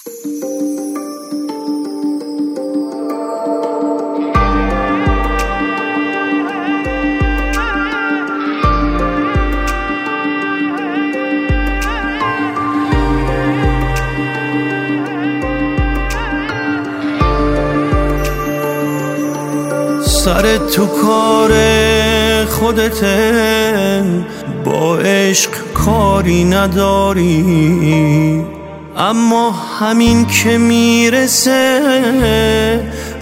سر تو کار خودته. با عشق کاری نداری. اما همین که می‌رسه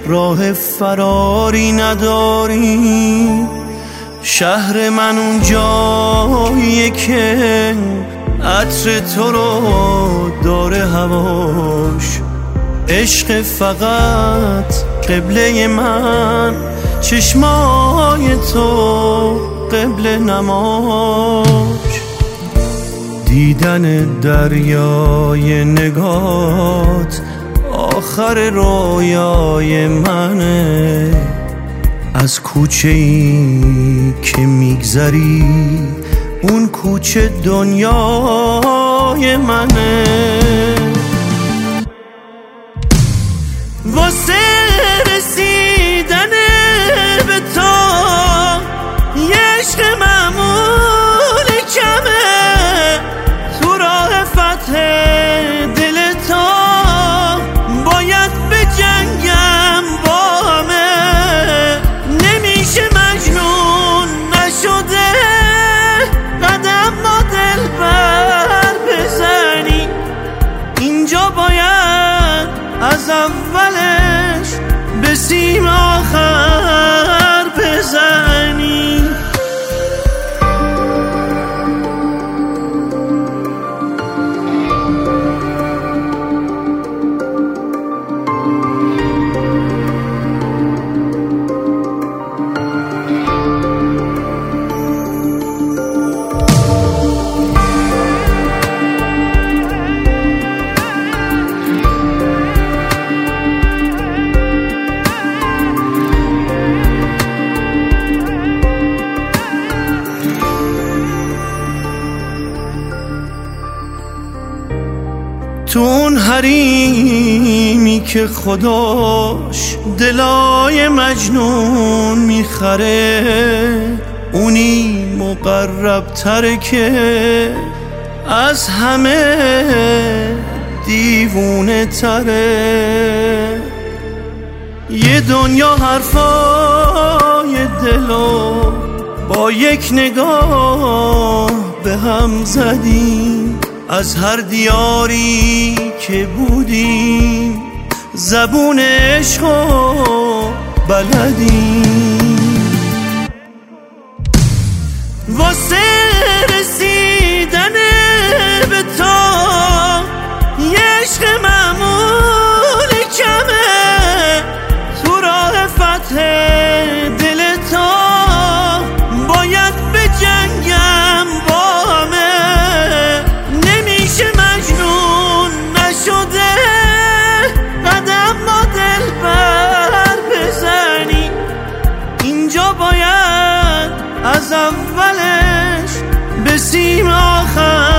راه فراری نداری. شهر من اون جاییه که عطر تو رو داره هواش. عشق فقط قبله من چشمای تو قبل نماش. دیدن دریای نگات آخر رویای منه. از کوچه ای که میگذری اون کوچه دنیای منه. واسه اولش به سیم آخر بزنی. تو اون حریمی که خداش دلای مجنون می‌خره اونی مقرب تره که از همه دیوونه تره یه دنیا حرفای دلو با یک نگاه به هم زدیم. از هر دیاری که بودیم زبون عشق بلدیم باید از اولش به سیم آخر